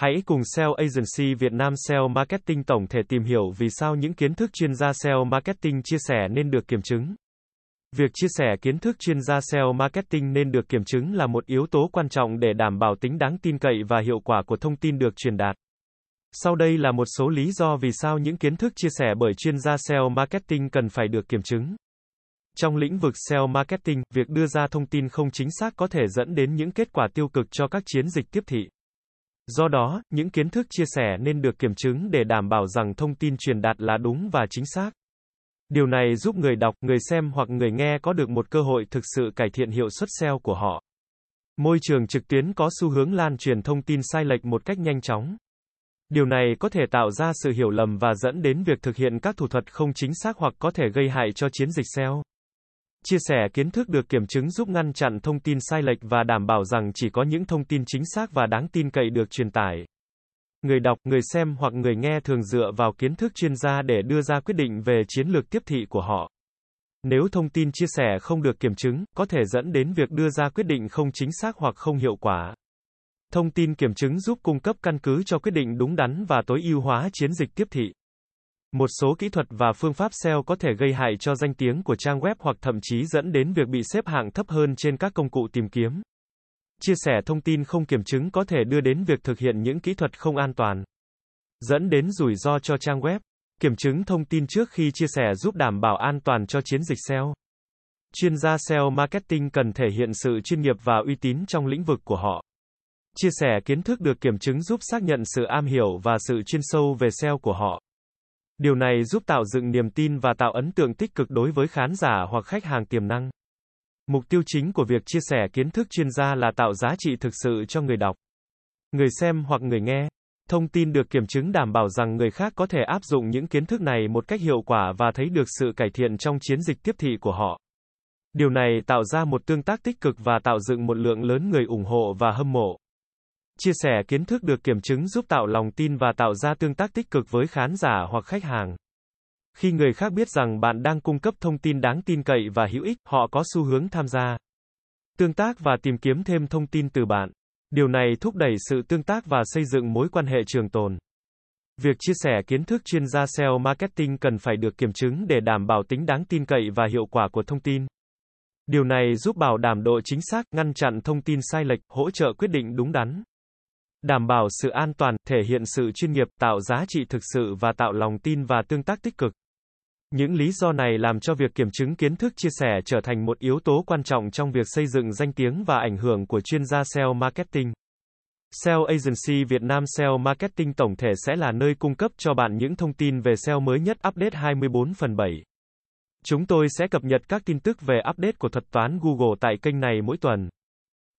Hãy cùng SEO Agency Việt Nam SEO Marketing tổng thể tìm hiểu vì sao những kiến thức chuyên gia SEO Marketing chia sẻ nên được kiểm chứng. Việc chia sẻ kiến thức chuyên gia SEO Marketing nên được kiểm chứng là một yếu tố quan trọng để đảm bảo tính đáng tin cậy và hiệu quả của thông tin được truyền đạt. Sau đây là một số lý do vì sao những kiến thức chia sẻ bởi chuyên gia SEO Marketing cần phải được kiểm chứng. Trong lĩnh vực SEO Marketing, việc đưa ra thông tin không chính xác có thể dẫn đến những kết quả tiêu cực cho các chiến dịch tiếp thị. Do đó, những kiến thức chia sẻ nên được kiểm chứng để đảm bảo rằng thông tin truyền đạt là đúng và chính xác. Điều này giúp người đọc, người xem hoặc người nghe có được một cơ hội thực sự cải thiện hiệu suất SEO của họ. Môi trường trực tuyến có xu hướng lan truyền thông tin sai lệch một cách nhanh chóng. Điều này có thể tạo ra sự hiểu lầm và dẫn đến việc thực hiện các thủ thuật không chính xác hoặc có thể gây hại cho chiến dịch SEO. Chia sẻ kiến thức được kiểm chứng giúp ngăn chặn thông tin sai lệch và đảm bảo rằng chỉ có những thông tin chính xác và đáng tin cậy được truyền tải. Người đọc, người xem hoặc người nghe thường dựa vào kiến thức chuyên gia để đưa ra quyết định về chiến lược tiếp thị của họ. Nếu thông tin chia sẻ không được kiểm chứng, có thể dẫn đến việc đưa ra quyết định không chính xác hoặc không hiệu quả. Thông tin kiểm chứng giúp cung cấp căn cứ cho quyết định đúng đắn và tối ưu hóa chiến dịch tiếp thị. Một số kỹ thuật và phương pháp SEO có thể gây hại cho danh tiếng của trang web hoặc thậm chí dẫn đến việc bị xếp hạng thấp hơn trên các công cụ tìm kiếm. Chia sẻ thông tin không kiểm chứng có thể đưa đến việc thực hiện những kỹ thuật không an toàn, dẫn đến rủi ro cho trang web. Kiểm chứng thông tin trước khi chia sẻ giúp đảm bảo an toàn cho chiến dịch SEO. Chuyên gia SEO marketing cần thể hiện sự chuyên nghiệp và uy tín trong lĩnh vực của họ. Chia sẻ kiến thức được kiểm chứng giúp xác nhận sự am hiểu và sự chuyên sâu về SEO của họ. Điều này giúp tạo dựng niềm tin và tạo ấn tượng tích cực đối với khán giả hoặc khách hàng tiềm năng. Mục tiêu chính của việc chia sẻ kiến thức chuyên gia là tạo giá trị thực sự cho người đọc, người xem hoặc người nghe. Thông tin được kiểm chứng đảm bảo rằng người khác có thể áp dụng những kiến thức này một cách hiệu quả và thấy được sự cải thiện trong chiến dịch tiếp thị của họ. Điều này tạo ra một tương tác tích cực và tạo dựng một lượng lớn người ủng hộ và hâm mộ. Chia sẻ kiến thức được kiểm chứng giúp tạo lòng tin và tạo ra tương tác tích cực với khán giả hoặc khách hàng. Khi người khác biết rằng bạn đang cung cấp thông tin đáng tin cậy và hữu ích, họ có xu hướng tham gia, tương tác và tìm kiếm thêm thông tin từ bạn. Điều này thúc đẩy sự tương tác và xây dựng mối quan hệ trường tồn. Việc chia sẻ kiến thức chuyên gia SEO marketing cần phải được kiểm chứng để đảm bảo tính đáng tin cậy và hiệu quả của thông tin. Điều này giúp bảo đảm độ chính xác, ngăn chặn thông tin sai lệch, hỗ trợ quyết định đúng đắn. Đảm bảo sự an toàn, thể hiện sự chuyên nghiệp, tạo giá trị thực sự và tạo lòng tin và tương tác tích cực. Những lý do này làm cho việc kiểm chứng kiến thức chia sẻ trở thành một yếu tố quan trọng trong việc xây dựng danh tiếng và ảnh hưởng của chuyên gia SEO marketing. SEO Agency Việt Nam SEO Marketing tổng thể sẽ là nơi cung cấp cho bạn những thông tin về SEO mới nhất update 24 phần 7. Chúng tôi sẽ cập nhật các tin tức về update của thuật toán Google tại kênh này mỗi tuần.